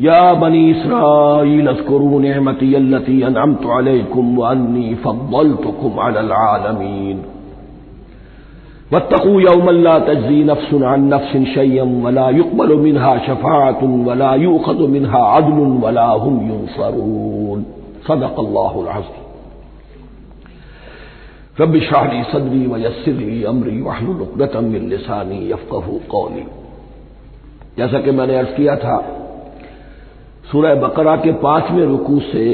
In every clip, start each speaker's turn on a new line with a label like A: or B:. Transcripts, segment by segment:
A: या बनी इसराइल अस्कुरू नेमती अल्लती अनअमतु अलैकुम व अन्नी फद्दलतुकुम अलल आलमीन। वत्तकू यौमन ला तज्जी नफ्सुन अन नफ्सिन शय्यम वला युक़बल मिनहा शफाअतुन वला यूखज़ मिनहा अदलुन वला हुम युनसरून। सदक अल्लाहुल अज़ीम रब शाहरी सदरी व यस्सिरली अमरी वहलुलुक़दतम मिन लिसानी यफ़क़हू कौली। जैसा कि मैंने अर्ज़ किया था सूरह बकरा के पाँचवें रुकू से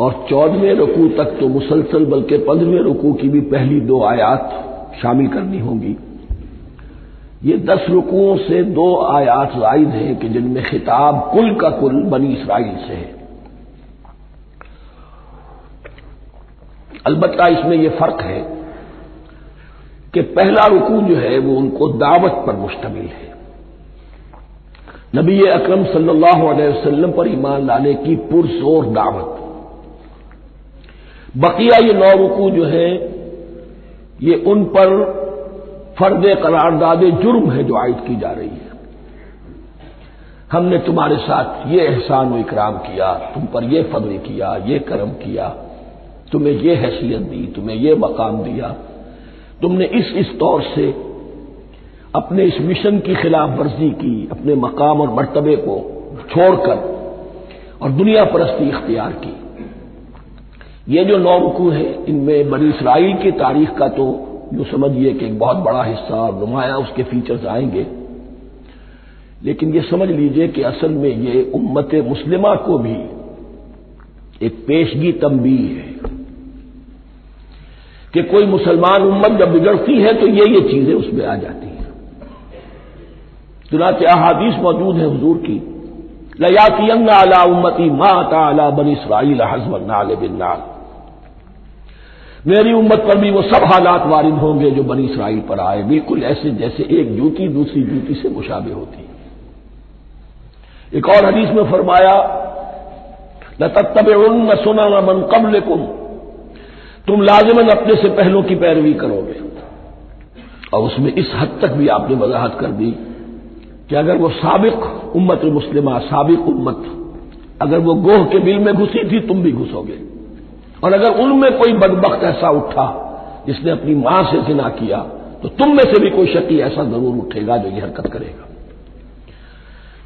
A: और चौदहवें रुकू तक तो मुसलसल, बल्कि पंद्रहवें रुकू की भी पहली दो आयात शामिल करनी होंगी। ये दस रुकुओं से दो आयात जायद हैं कि जिनमें खिताब कुल का कुल बनी इसराइल से है। अलबत्ता इसमें यह फ़र्क है कि पहला रुकू जो है वो उनको दावत पर मुश्तमिल है। नबी अकरम सल्लल्लाहु अलैहि वसल्लम पर ईमान लाने की पुरजोर दावत। बकिया ये नौ रुकू जो है, ये उन पर फर्द करारदाद जुर्म है जो आयद की जा रही है। हमने तुम्हारे साथ ये एहसान व इकराम किया, तुम पर यह फजल किया, ये करम किया, तुम्हें यह हैसियत दी, तुम्हें यह मकाम दिया। तुमने इस इस तौर से अपने इस मिशन की खिलाफ वर्जी की, अपने मकाम और मर्तबे को छोड़कर और दुनिया परस्ती इख्तियार की। ये जो नौ रुकू है, इनमें बनी इसराइल की तारीख का तो जो समझिए कि एक बहुत बड़ा हिस्सा नुमाया उसके फीचर्स आएँगे। लेकिन ये समझ लीजिए कि असल में ये उम्मत मुस्लिमा को भी एक पेशगी तंबी है कि कोई मुसलमान उम्मत जब बिगड़ती है तो ये ये चीज़ें उसमें आ जाती हैं। चुनाचे अहादीस मौजूद है हजूर की। लयातियन अला उम्मती माता अला बन इसराइल बिन्नाल मेरी उम्मत पर भी वो सब हालात वारिद होंगे जो बनी इसराइल पर आए। बिल्कुल ऐसे जैसे एक जूती दूसरी जूती से मुशाबे होती। है एक और हदीस में फरमाया न तत्तब न सुना न मन कबल तुम लाजमन अपने से पहलों की पैरवी करोगे। और उसमें इस हद तक भी आपने वजाहत कर दी। कि अगर वो सबक उम्मत मुस्लिमा, सबक उम्मत, अगर वो गोह के बिल में घुसी थी, तुम भी घुसोगे और अगर उनमें कोई बदबक ऐसा उठा, जिसने अपनी माँ से जिना किया तो तुम में से भी कोई शकी ऐसा ज़रूर उठेगा जो ये हरकत करेगा।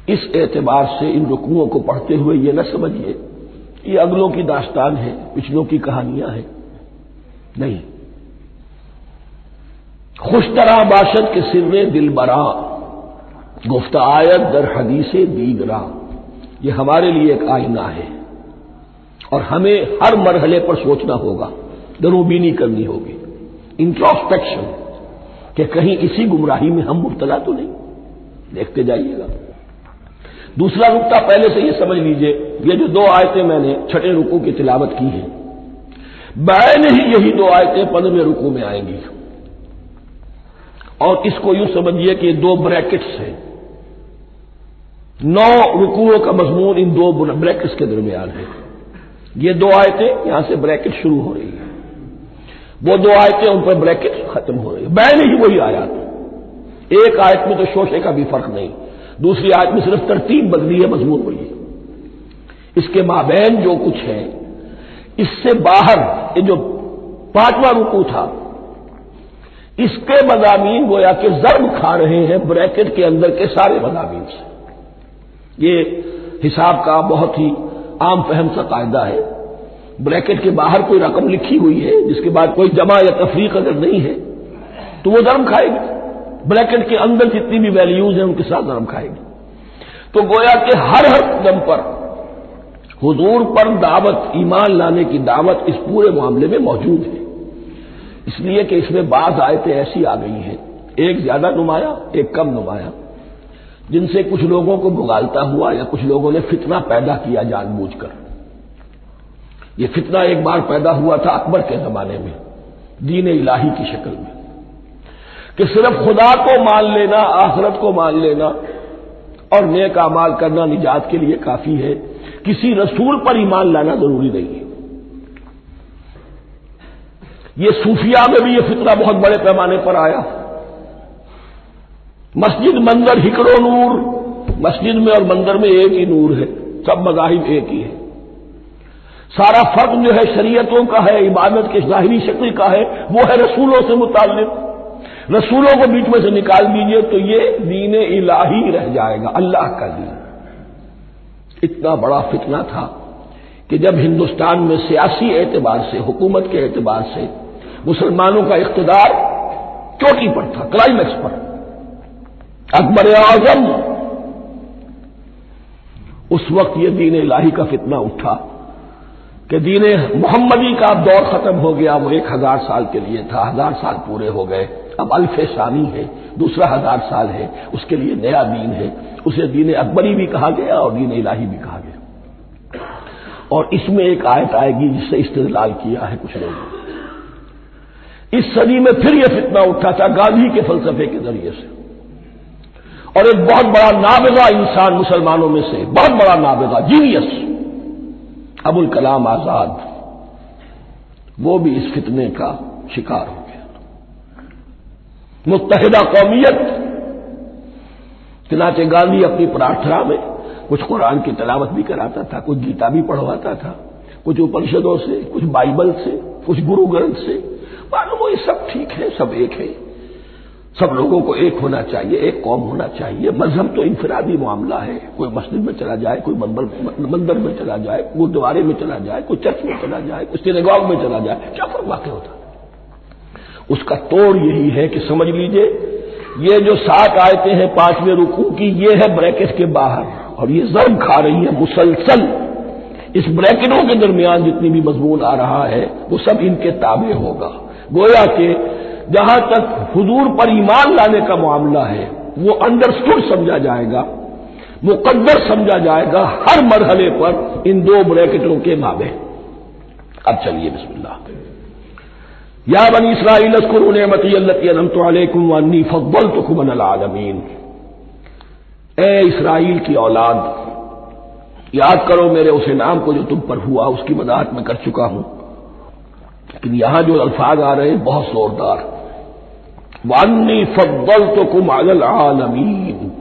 A: इस एतबार से इन रुकुओं को पढ़ते हुए ये न समझिए ये अगलों की दास्तान है, पिछलों की कहानियाँ हैं। नहीं। खुश तरह बाशत के सिर दिल बरा। गुफ्त आयत दर हदीस दीगरा। ये हमारे लिए एक आईना है। और हमें हर मरहले पर सोचना होगा, दरूबीनी करनी होगी। इंट्रोस्पेक्शन कि कहीं इसी गुमराही में हम मुबतला तो नहीं। देखते जाइएगा। दूसरा रुकता पहले से ये समझ लीजिए, ये जो दो आयतें मैंने छठे रुकू की तिलावत की हैं, बैन ही यही दो आयतें पंद्रहवें रुकू में आएँगी। और इसको यूँ समझिए कि ये दो ब्रैकेट्स हैं। नौ रुकुओं का मजमून इन दो ब्रैकेट्स के दरमियान है। ये दो आयतें यहाँ से ब्रैकेट शुरू हो रही है। वो दो आयतें उन पर ब्रैकेट खत्म हो रही है। बैन ही वही आयात। एक आयत में तो शोशे का भी फ़र्क नहीं। दूसरी आयत में सिर्फ़ तरतीब बदली है, मजमून वही है। इसके माबैन जो कुछ है, इससे बाहर ये जो पांचवा रुकू था, इसके मजामी गोया के जर्ब खा रहे हैं ब्रैकेट के अंदर के सारे मजामी से। ये हिसाब का बहुत ही आम फहम सा कायदा है। ब्रैकेट के बाहर कोई रकम लिखी हुई है, जिसके बाद कोई जमा या तफरीक अगर नहीं है तो वो धर्म खाएगी। ब्रैकेट के अंदर जितनी भी वैल्यूज़ हैं, उनके साथ धर्म खाएगी। तो गोया के हर हर कदम पर हुजूर पर दावत, ईमान लाने की दावत इस पूरे मामले में मौजूद है। इसलिए कि इसमें बाज आयतें ऐसी आ गई हैं। एक ज़्यादा नुमाया, एक कम नुमाया। जिनसे कुछ लोगों को भुगालता हुआ या कुछ लोगों ने फितना पैदा किया जानबूझकर। यह फितना एक बार पैदा हुआ था अकबर के जमाने में, दीन इलाही की शक्ल में। कि सिर्फ़ खुदा को मान लेना, आखरत को मान लेना और नेक अमाल करना निजात के लिए काफ़ी है। किसी रसूल पर ईमान लाना ज़रूरी नहीं है। ये सूफिया में भी ये फितना बहुत बड़े पैमाने पर आया। मस्जिद मंदिर हिकड़ो नूर। मस्जिद में और मंदिर में एक ही नूर है, सब मजाहिब एक ही है। सारा फ़र्क जो है शरीयतों का है, इबादत के जाहिरी शक्ल का है, वो है रसूलों से मुताल रसूलों को बीच में से निकाल दीजिए तो ये दीन इलाही रह जाएगा, अल्लाह का दीन। इतना बड़ा फितना था कि जब हिंदुस्तान में सियासी एतबार से, हुकूमत के एतबार से मुसलमानों का इकतदार चोटी पर था, क्लाइमैक्स पर। अकबर आज़म। उस वक्त यह दीन इलाही का फितना उठा कि दीन मोहम्मदी का दौर खत्म हो गया, वो एक हज़ार साल के लिए था, हज़ार साल पूरे हो गए। अब अल्फ शानी है, दूसरा हज़ार साल है, उसके लिए नया दीन है। उसे दीन अकबरी भी कहा गया और दीन इलाही भी कहा गया। और इसमें एक आयत आएगी जिससे इस्तेलाल किया है कुछ लोगों ने। इस सदी में फिर यह फितना उठा था गांधी के फलसफे के ज़रिए से। और एक बहुत बड़ा नाबगा इंसान मुसलमानों में से, बहुत बड़ा नाबगा जीनियस अबुल कलाम आज़ाद, वो भी इस फितने का शिकार हो गया। मुतहदा कौमियत, चनाचे गांधी अपनी प्रार्थना में कुछ कुरान की तलावत भी कराता था, कुछ गीता भी पढ़वाता था, कुछ उपनिषदों से, कुछ बाइबल से, कुछ गुरु ग्रंथ से। मालूम ये सब ठीक है, सब एक है। सब लोगों को एक होना चाहिए, एक कौम होना चाहिए। मज़हब तो इंफरादी मामला है। कोई मस्जिद में चला जाए, कोई मंदिर में चला जाए, गुरुद्वारे में चला जाए, कोई चर्च में चला जाए, कोई सिनेगॉग में चला जाए, क्या फ़र्क वाकई होता उसका तोड़ यही है कि समझ लीजिए, ये जो सात आयतें हैं पाँचवें रुकू की, ये है ब्रैकेट के बाहर। और ये जर्म खा रही है मुसलसल। इस ब्रैकेटों के दरमियान जितनी भी मजमून आ रहा है, वो सब इनके ताबे होगा। गोया के जहाँ तक हुजूर पर ईमान लाने का मामला है, वो अंडरस्टूड समझा जाएगा, मुकद्दर समझा जाएगा हर मरहले पर इन दो ब्रैकेटों के माबे अब चलिए बिस्मिल्लाह। या बनी इसराइल अस्कुर नमती तो खुबन आलमीन। ए इसराइल की औलाद, याद करो मेरे उस नाम को जो तुम पर हुआ, उसकी वजाहत में कर चुका हूँ। लेकिन यहाँ जो अल्फाज आ रहे हैं, बहुत जोरदार। वानी फब्बल तो कुम आलमीन।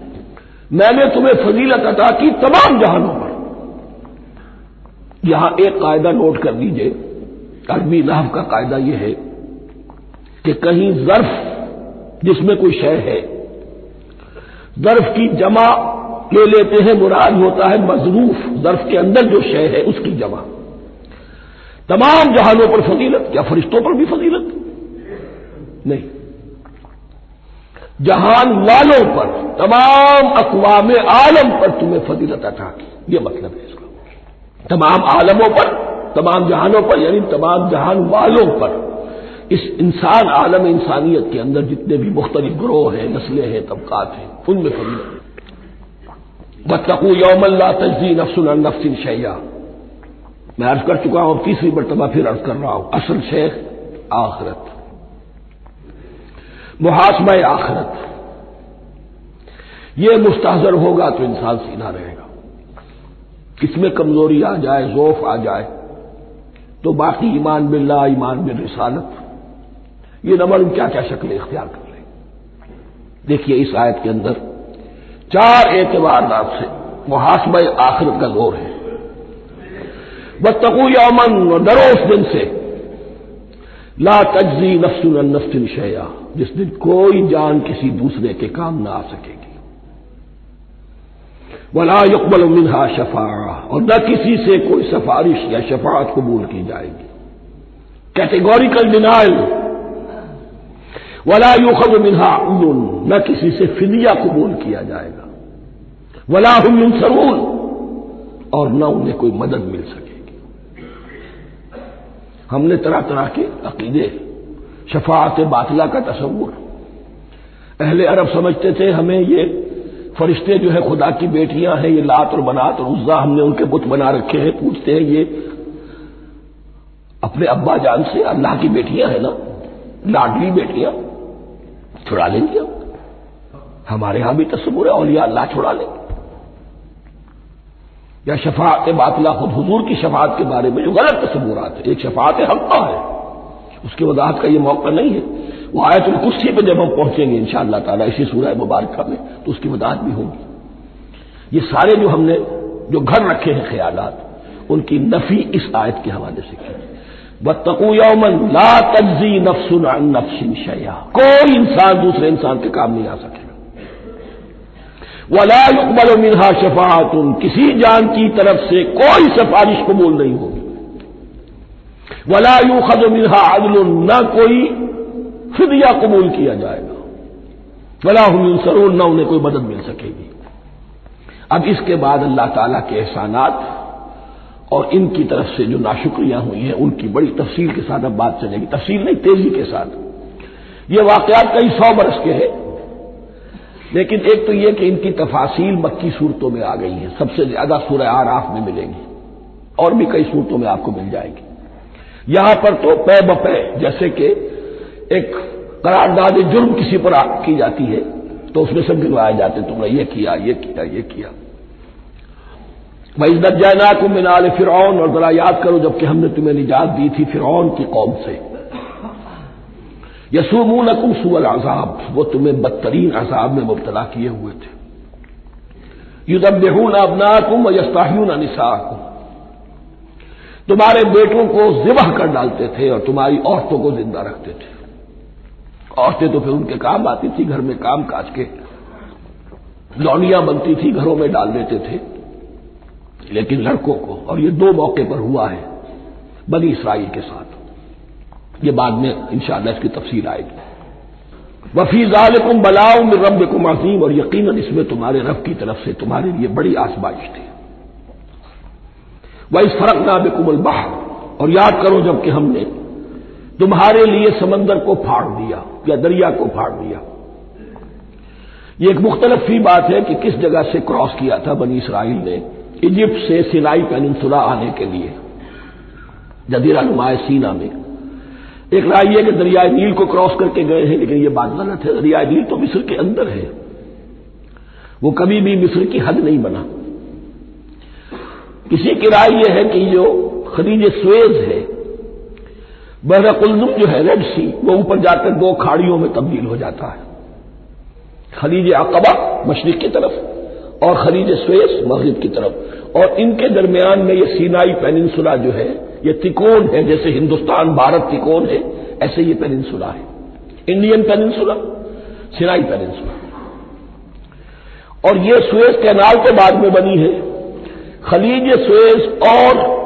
A: मैंने तुम्हें फजीलत अता की तमाम जहानों पर। यहाँ एक कायदा नोट कर लीजिए अरबी नहव का कायदा यह है कि कहीं जर्फ जिसमें कोई शय है, जर्फ की जमा ले लेते हैं, मुराद होता है मजरूफ। जर्फ के अंदर जो शय है, उसकी जमा। तमाम जहानों पर फजीलत क्या फरिश्तों पर भी फजीलत? नहीं। जहान वालों पर, तमाम अकवाम आलम पर तुम्हें फजीलत अटा की। यह मतलब है इसका। तमाम आलमों पर, तमाम जहानों पर, यानी तमाम जहान वालों पर, इस इंसान, आलम इंसानियत के अंदर जितने भी मुख्तलिफ़ ग्रोह हैं, नस्लें हैं, तबकात हैं, उनमें फजीलत बतकू यौमल्ला तजदी नफसुल नफसिन शैया मैं अर्ज़ कर चुका हूँ तीसरी मरतबा फिर अर्ज़ कर रहा हूँ। असल शेख, आखरत। मुहासमा आखरत। यह मुस्तहजर होगा तो इंसान सीधा रहेगा। किसमें कमज़ोरी आ जाए, जोफ आ जाए तो बाकी ईमान बिल्ला ईमान बिल रिसालत। ये न क्या क्या शक्ल इख्तियार कर ले देखिए इस आयत के अंदर, चार एतबार से मुहासब आखिरत का ज़ोर है। बतकू यमन, डरो उस दिन से। ला तजजी नफ्सुल नफ्सिन शया जिस दिन कोई जान किसी दूसरे के काम ना आ सकेगी। वला यकबल मिनहा शफा और न किसी से कोई सिफारिश या शफात कबूल की जाएगी। कैटेगोरिकल डिनाइल वला युखब मिनहा उन न किसी से फिदिया कबूल किया जाएगा। वला सरून और न उन्हें कोई मदद मिल सकेगी। हमने तरह तरह के अकीदे शफात बातला का तस्वूर। अहले अरब समझते थे हमें ये फरिश्ते जो है खुदा की बेटियाँ हैं, ये लात और बनात और उज्जा हमने उनके बुत बना रखे हैं, पूछते हैं ये अपने अब्बा जान से अल्लाह की बेटियाँ हैं ना? लाडली बेटियाँ। छुड़ा लेंगे हमारे यहाँ भी तस्वूर है, औलिया अल्लाह छुड़ा लेंगे या शफात बातला, खुद हजूर की शफात के बारे में जो गलत तस्वुरात है। एक शफात हल्का है। उसकी वजाहत का यह मौका नहीं है। वो आयतुल कुर्सी पर जब हम पहुँचेंगे इन ताला, इसी सूरह मुबारक में तो उसकी वजाहत भी होगी। ये सारे जो हमने, जो घर रखे हैं ख्याल उनकी नफी इस आयत के हवाले से की। बतकू ला तजी नफसुन नफसिन शया कोई इंसान, दूसरे इंसान के काम नहीं आ सकेगा। वला युकबल मिनहा शफातुन किसी जान की तरफ़ से कोई सिफारिश कबूल नहीं होगी। वला यू खद मिनहा न कोई फिदिया कबूल किया जाएगा। वला हम सरून न उन्हें कोई मदद मिल सकेगी। अब इसके बाद अल्लाह ताला के एहसानात और इनकी तरफ़ से जो नाशुक्रियाँ हुई हैं, उनकी बड़ी तफसील के साथ अब बात चलेगी। तफसील नहीं, तेज़ी के साथ। ये वाकयात कई सौ बरस के हैं। लेकिन एक तो यह कि इनकी तफासिल मक्की सूरतों में आ गई है। सबसे ज़्यादा सूरह आराफ में मिलेगी। और भी कई सूरतों में आपको मिल जाएगी। यहाँ पर तो पै बपै, जैसे कि एक करारदाद जुर्म किसी पर की जाती है तो उसमें सब गिनवाए जाते तुमने ये किया ये किया ये किया। वही जैना को मिनाल फिर और जरा याद करो, जबकि हमने तुम्हें निजात दी थी फिर की कौम से। यसूमून सुअल आजाब वो तुम्हें बदतरीन अजाब में मुबतला किए हुए थे। युदबहून अबनाकुम यस्ताहून निसाकुम। तुम्हारे बेटों को जिबह कर डालते थे और तुम्हारी औरतों को ज़िंदा रखते थे। औरतें तो फिर उनके काम आती थी, घर में काम काज के। लौनियाँ बनती थी, घरों में डाल देते थे। लेकिन लड़कों को, और ये दो मौके पर हुआ है, बनी इसराइल के साथ। ये बाद में इंशाला इसकी तफसील आएगी। वफी जालकुम बलाउ में रब कुम अजीम, और यकीन इसमें तुम्हारे रब की तरफ़ से तुम्हारे लिए बड़ी आसमाइश थी। वह इस फ़र्क ना बेकुमल बाहर और याद करो जबकि हमने तुम्हारे लिए समंदर को फाड़ दिया, या दरिया को फाड़ दिया। ये एक मुख्तलफ ही बात है कि किस जगह से क्रॉस किया था बनी इसराइल ने इजिप्ट से सिनाई पेनिनसुला आने के लिए जदीरा नुमाए सीना में। एक राय यह कि दरियाए नील को क्रॉस करके गए हैं, लेकिन यह बात गलत है। दरियाए नील तो मिस्र के अंदर है। वो कभी भी मिस्र की हद नहीं बना। किसी की राय यह है कि जो खरीज स्वेज है बहरकुलजुम जो है रेड सी वो ऊपर जाकर दो खाड़ियों में तब्दील हो जाता है। खलीज अकबा, मशरक की तरफ़, और खलीज स्वेस मगरब की तरफ़। और इनके दरमियान में ये सीनाई पेनिनसुला जो है, ये तिकोन है, जैसे हिंदुस्तान, भारत तिकोन है, ऐसे ये पेनिनसुला है। Indian peninsula, Sinai peninsula. और ये स्वेस कैनाल के बाद में बनी है खलीज स्वेस और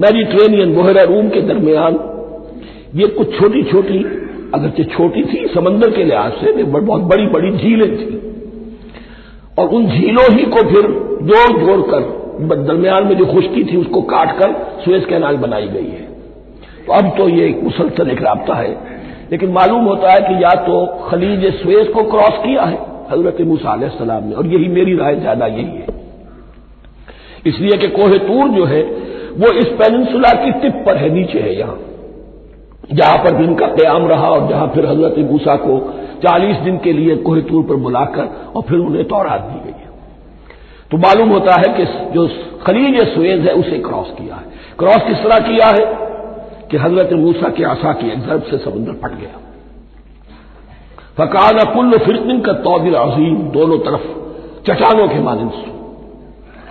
A: मेडिट्रेनियन बोहरा रूम के दरमियान, ये कुछ छोटी छोटी अगरचे छोटी थी, समंदर के लिहाज से बहुत बड़ी बड़ी झीलें थी। और उन झीलों ही को फिर जोड़ जोड़कर दरमियान में जो खुश्की थी, उसको काटकर सुएज कैनाल बनाई गई है। तो अब तो ये एक मुसलसल एक रबता है। लेकिन मालूम होता है कि या तो खलीज सुएज को क्रॉस किया है, हज़रत मूसा सलाम ने, और यही मेरी राय ज़्यादा यही है। इसलिए कि कोहेतूर जो है, वो इस पेनिनसुला की टिप पर है, नीचे है यहाँ। जहाँ पर दिन का क्याम रहा और जहाँ फिर हज़रत मूसा को चालीस दिन के लिए कोहतूर पर बुलाकर और फिर उन्हें तौरात दी गई तो मालूम होता है कि जो खलीज सुएज है, उसे क्रॉस किया है। क्रॉस किस तरह किया है? कि हज़रत मूसा के आशा की जरब से समुद्र फट गया। फकाना कुल्ल फिरकिन का तौदिल अजीम, दोनों तरफ़ चट्टानों के मानस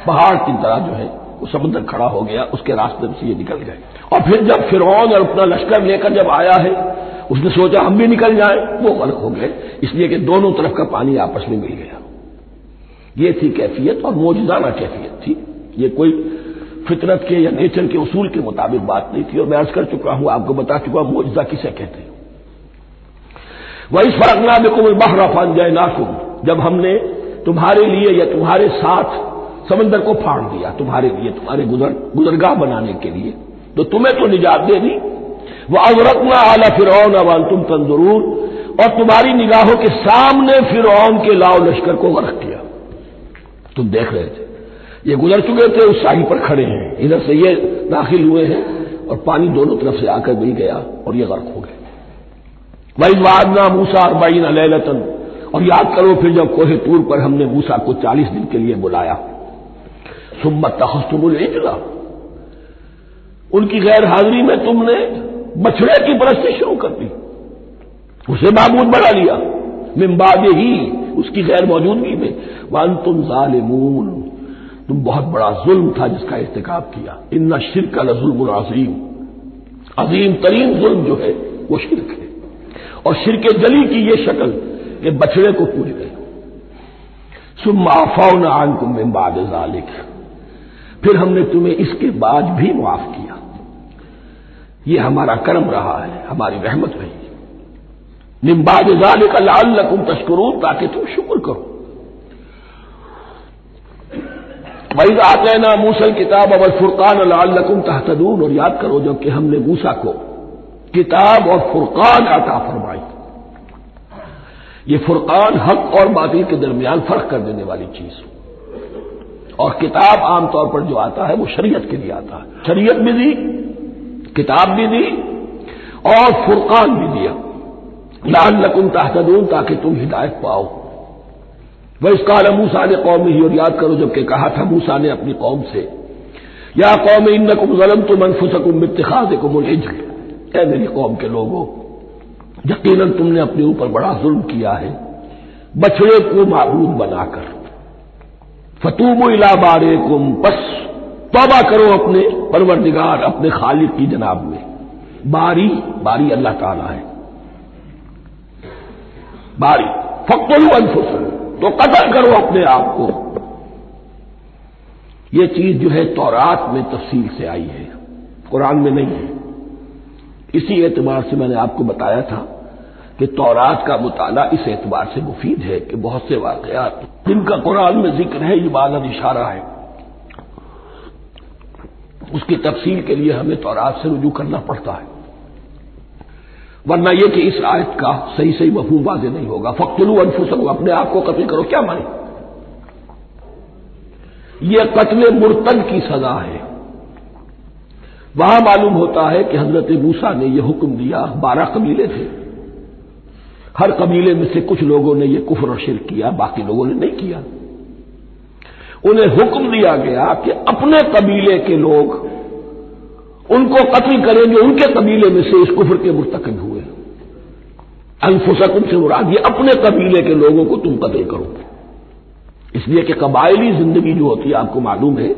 A: पहाड़ की तरह जो है, वो समुद्र खड़ा हो गया, उसके रास्ते से ये निकल गए। और फिर जब फिर और अपना लश्कर लेकर जब आया है, उसने सोचा हम भी निकल जाए, वो गलत हो गए, इसलिए कि दोनों तरफ़ का पानी आपस में मिल गया। ये थी कैफियत और मौजदाना कैफियत थी। ये कोई फितरत के या नेचर के उसूल के मुताबिक बात नहीं थी, और मैं अर्ज़ कर चुका हूँ, आपको बता चुका मौजदा किसे कहते हैं। वही फरकना बिकुम बहरा फन जय जब हमने तुम्हारे लिए या तुम्हारे साथ समंदर को फाड़ दिया, तुम्हारे लिए, तुम्हारे गुजर, गुजरगाह बनाने के लिए। तो तुम्हें तो निजात दे दी। वह अवरतना आला फिर अवान तुम तंदरूर और तुम्हारी निगाहों के सामने फिर के लाव लश्कर को गर्क किया। तुम देख रहे थे, ये गुजर चुके थे, उस साही पर खड़े हैं। इधर से ये दाखिल हुए हैं, और पानी दोनों तरफ़ से आकर मिल गया, और ये गर्क हो गए। वही वादना मूसा अरबाइन अलतन और याद करो फिर जब कोहे तूर पर हमने मूसा को चालीस दिन के लिए बुलाया। सुम्मत तखस्तुल इजला। उनकी गैर हाजिरी में तुमने बछड़े की परस्ती शुरू कर दी। उसे महमूद बना लिया। मिम्बाद ही उसकी गैर मौजूदगी में। वन तुम जालिमून। तुम बहुत बड़ा जुल्म था जिसका इस्तेकाब किया। इन्ना शिरक जुल्म अजीम। अजीम तरीन जुल्म जो है, वो शिरक है। और शिरक जली की ये शक्ल ये बछड़े को पूज गए सुम्मा फौन आनकुम मिम्बाद जालिक। फिर हमने तुम्हें इसके बाद भी मुआफ किया। ये हमारा कर्म रहा है, हमारी रहमत रही है। निम्बाज का लाल लाकुम तस्करून ताकि तुम शुक्र करो। वही आते ना मूसल किताब अवल फुरकान लाकुम तहतदून, और याद करो जबकि हमने मूसा को किताब और फुरकान अता फरमाई। ये फुरकान हक और बातिल के दरमियान फ़र्क कर देने वाली चीज़। और किताब आमतौर पर जो आता है वो शरीयत के लिए आता है। शरीयत भी दी, किताब भी दी, और फुरकान भी दिया। लाल लकुम ताहतदून, ताकि तुम हिदायत पाओ। वह इस काल मूसा ने कौम ही और याद करो जबकि कहा था, मूसा ने अपनी कौम से, या कौम इन नकुम जलम तुम अनफुसकुम इतिखाज कुमुल है मेरी कौम के लोगों यकीन तुमने अपने ऊपर बड़ा जुल्म किया है। बछड़े को माबूद बनाकर। फतूम इला बारे कुम बस तोबा करो अपने परवरदिगार, अपने खालिद की जनाब में। बारी बारी अल्लाह ताला है। बारी फकुल तो कतल करो अपने आप को। यह चीज़ जो है तौरात में तफसील से आई है, कुरान में नहीं है। इसी एतबार से मैंने आपको बताया था कि तौरात का मुताला इस एतबार से मुफीद है कि बहुत से वाकयात, जिनका कुरान में ज़िक्र है, ये बालन इशारा है। उसकी तफसील के लिए हमें तौरात से रुजू करना पड़ता है। वरना यह कि इस आयत का सही सही मफहूम वाजे नहीं होगा। फख्तलू अनफुसलू अपने आप को कत्ल करो, क्या माने? यह कत्ल मुर्तद की सजा है। वहाँ मालूम होता है कि हज़रत मूसा ने यह हुक्म दिया, बारह कबीले थे। हर कबीले में से कुछ लोगों ने यह कुफर और शिर किया, बाकी लोगों ने नहीं किया। उन्हें हुक्म दिया गया कि अपने कबीले के लोग उनको कत्ल करेंगे, उनके कबीले में से इस कुफर के मुर्तकब हुए। अनफुसकुम से मुराद, ये अपने कबीले के लोगों को तुम कत्ल करो। इसलिए कि कबायली ज़िंदगी जो होती है, आपको मालूम है,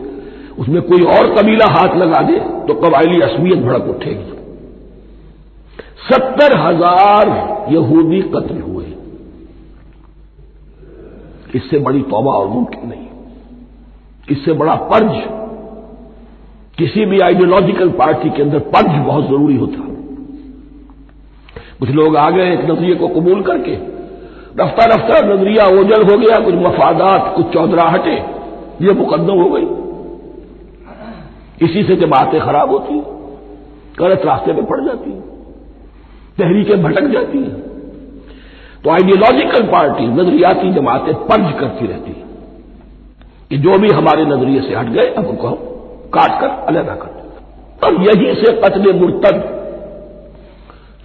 A: उसमें कोई और कबीला हाथ लगा दे तो कबायली असमियत भड़क उठेगी। सत्तर हज़ार यहूदी कत्ल हुए। इससे बड़ी तोबा और मुमकिन नहीं। इससे बड़ा पर्ज, किसी भी आइडियोलॉजिकल पार्टी के अंदर पर्ज बहुत ज़रूरी होता। कुछ लोग आ गए एक नज़रिए को कबूल करके। रफ्ता रफ्ता, नज़रिया ओझल हो गया, कुछ मफादात, कुछ चौधराहटे, ये मुकदम हो गई। इसी से जब जमातें खराब होती, गलत रास्ते में पड़ जाती। हैं तहरीकें भटक जाती हैं। तो आइडियोलॉजिकल पार्टी नजरियाती जमातें पर्ज करती रहती हैं। कि जो भी हमारे नज़रिए से हट गए, अब उनको काट कर अलहदा कर दें। अब यही से कत्ल मुर्तद।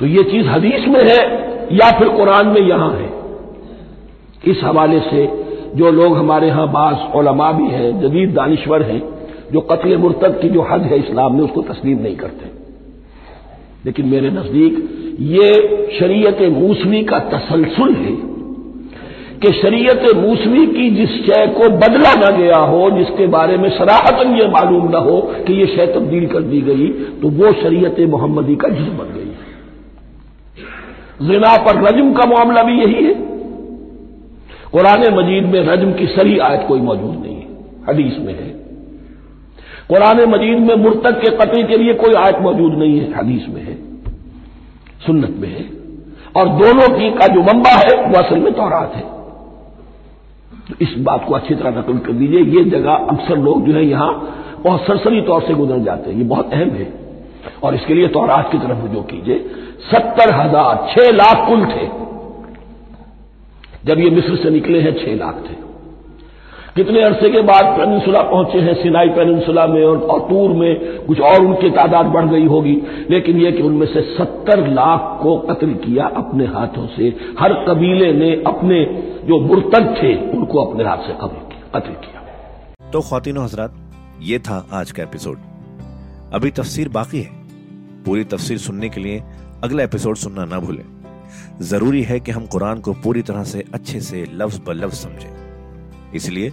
A: तो ये चीज़ हदीस में है या फिर कुरान में यहाँ है? इस हवाले से जो लोग हमारे यहाँ बास ओलमा भी हैं, जदीद दानिश्वर हैं, जो कत्ल मुर्तद की जो हद है इस्लाम में, उसको तस्लीम नहीं करते। लेकिन मेरे नज़दीक ये शरीयत मूसवी का तसलसल है कि शरीयत मूसवी की जिस शय को बदला न गया हो, जिसके बारे में सराहतन यह मालूम न हो कि यह शय तब्दील कर दी गई तो वो शरीयत मोहम्मदी का जिस बन गई जिना पर रजम का मामला भी यही है। कुरान मजीद में रजम की सही आयत कोई मौजूद नहीं है, हदीस में है। कुरान मजीद में मुर्तक के कत्ल के लिए कोई आयत मौजूद नहीं है, हदीस में है। सुन्नत में है। और दोनों की का जो मंबा है वह असल में तौरात है। तो इस बात को अच्छी तरह नकल कर दीजिए ये जगह अक्सर लोग जो है यहाँ बहुत सरसरी तौर से गुजर जाते हैं। ये बहुत अहम है। और इसके लिए तौरात की तरफ़ रुजू कीजिए। सत्तर हज़ार छह लाख कुल थे। जब ये मिस्र से निकले हैं, छह लाख थे। कितने अरसे के बाद पेनिनसुला पहुँचे हैं सिनाई पेनिनसुला में और, और तूर में कुछ और उनकी तादाद बढ़ गई होगी। लेकिन यह कि उनमें से सत्तर लाख को कत्ल किया अपने हाथों से। हर कबीले ने अपने जो मुर्तद थे उनको अपने हाथ से कत्ल किया।
B: तो खातिनों हजरात ये था आज का एपिसोड। अभी तफसीर बाकी है। पूरी तफसीर सुनने के लिए अगला एपिसोड सुनना ना भूलें। ज़रूरी है कि हम कुरान को पूरी तरह से अच्छे से लफ्ज ब लफ्ज समझें। इसलिए